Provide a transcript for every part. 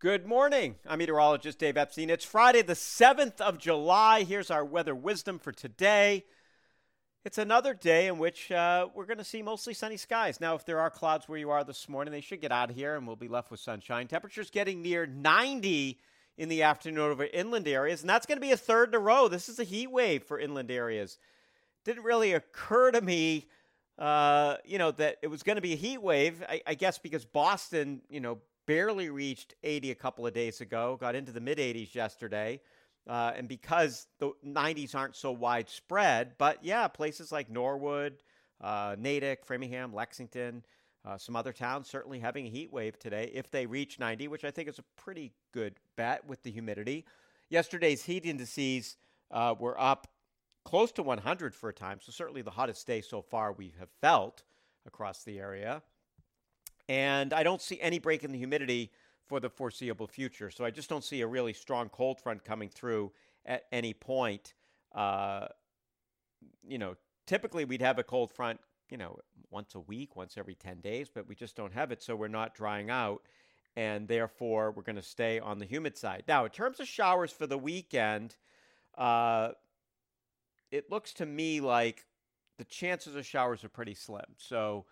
Good morning. I'm meteorologist Dave Epstein. It's Friday, the 7th of July. Here's our weather wisdom for today. It's another day in which uh, we're going to see mostly sunny skies. Now, if there are clouds where you are this morning, they should get out of here and we'll be left with sunshine. Temperatures getting near 90 in the afternoon over inland areas, and that's going to be a third in a row. This is a heat wave for inland areas. Didn't really occur to me, uh, you know, that it was going to be a heat wave. I, I guess because Boston, you know, barely reached 80 a couple of days ago, got into the mid 80s yesterday. Uh, and because the 90s aren't so widespread, but yeah, places like Norwood, uh, Natick, Framingham, Lexington, uh, some other towns certainly having a heat wave today if they reach 90, which I think is a pretty good bet with the humidity. Yesterday's heat indices uh, were up close to 100 for a time, so certainly the hottest day so far we have felt across the area. And I don't see any break in the humidity for the foreseeable future. So I just don't see a really strong cold front coming through at any point. Uh, you know, typically we'd have a cold front, you know, once a week, once every 10 days, but we just don't have it. So we're not drying out. And therefore, we're going to stay on the humid side. Now, in terms of showers for the weekend, uh, it looks to me like the chances of showers are pretty slim. So,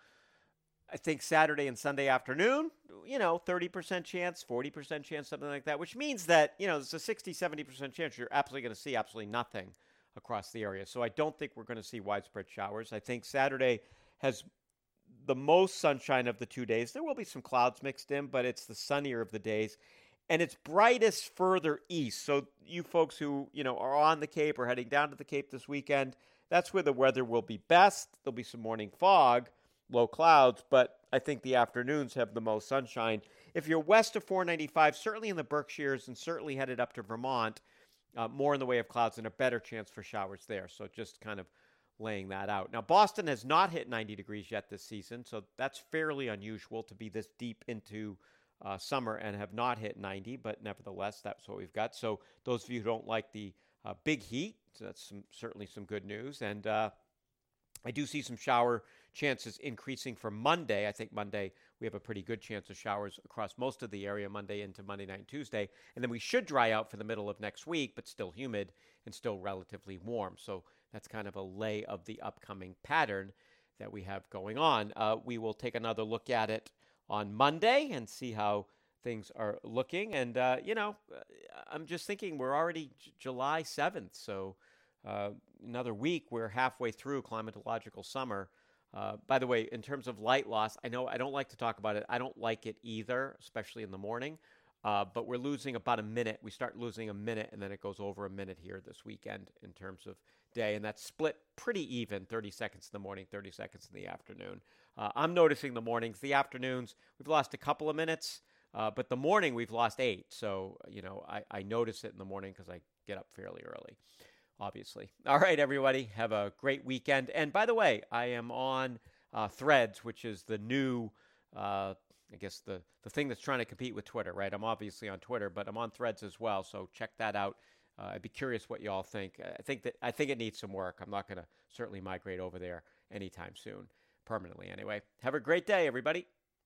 I think Saturday and Sunday afternoon, you know, 30% chance, 40% chance, something like that, which means that, you know, there's a 60, 70% chance you're absolutely going to see absolutely nothing across the area. So I don't think we're going to see widespread showers. I think Saturday has the most sunshine of the two days. There will be some clouds mixed in, but it's the sunnier of the days. And it's brightest further east. So you folks who, you know, are on the Cape or heading down to the Cape this weekend, that's where the weather will be best. There'll be some morning fog low clouds, but I think the afternoons have the most sunshine. If you're west of 495, certainly in the Berkshires and certainly headed up to Vermont, uh, more in the way of clouds and a better chance for showers there. So just kind of laying that out. Now, Boston has not hit 90 degrees yet this season, so that's fairly unusual to be this deep into uh, summer and have not hit 90, but nevertheless, that's what we've got. So those of you who don't like the uh, big heat, that's some, certainly some good news. And uh, I do see some shower chances increasing for Monday. I think Monday we have a pretty good chance of showers across most of the area Monday into Monday night and Tuesday. And then we should dry out for the middle of next week, but still humid and still relatively warm. So that's kind of a lay of the upcoming pattern that we have going on. Uh, we will take another look at it on Monday and see how things are looking. And, uh, you know, uh, I'm just thinking we're already J- July 7th. So uh, another week, we're halfway through climatological summer. Uh, by the way, in terms of light loss, I know I don't like to talk about it. I don't like it either, especially in the morning. Uh, but we're losing about a minute. We start losing a minute, and then it goes over a minute here this weekend in terms of day, and that's split pretty even 30 seconds in the morning, 30 seconds in the afternoon. Uh, I'm noticing the mornings. The afternoons, we've lost a couple of minutes, uh, but the morning, we've lost eight. So, you know, I, I notice it in the morning because I get up fairly early obviously. All right, everybody, have a great weekend. And by the way, I am on uh, Threads, which is the new, uh, I guess the the thing that's trying to compete with Twitter, right? I'm obviously on Twitter, but I'm on Threads as well. So check that out. Uh, I'd be curious what y'all think. I think that I think it needs some work. I'm not going to certainly migrate over there anytime soon, permanently anyway. Have a great day, everybody.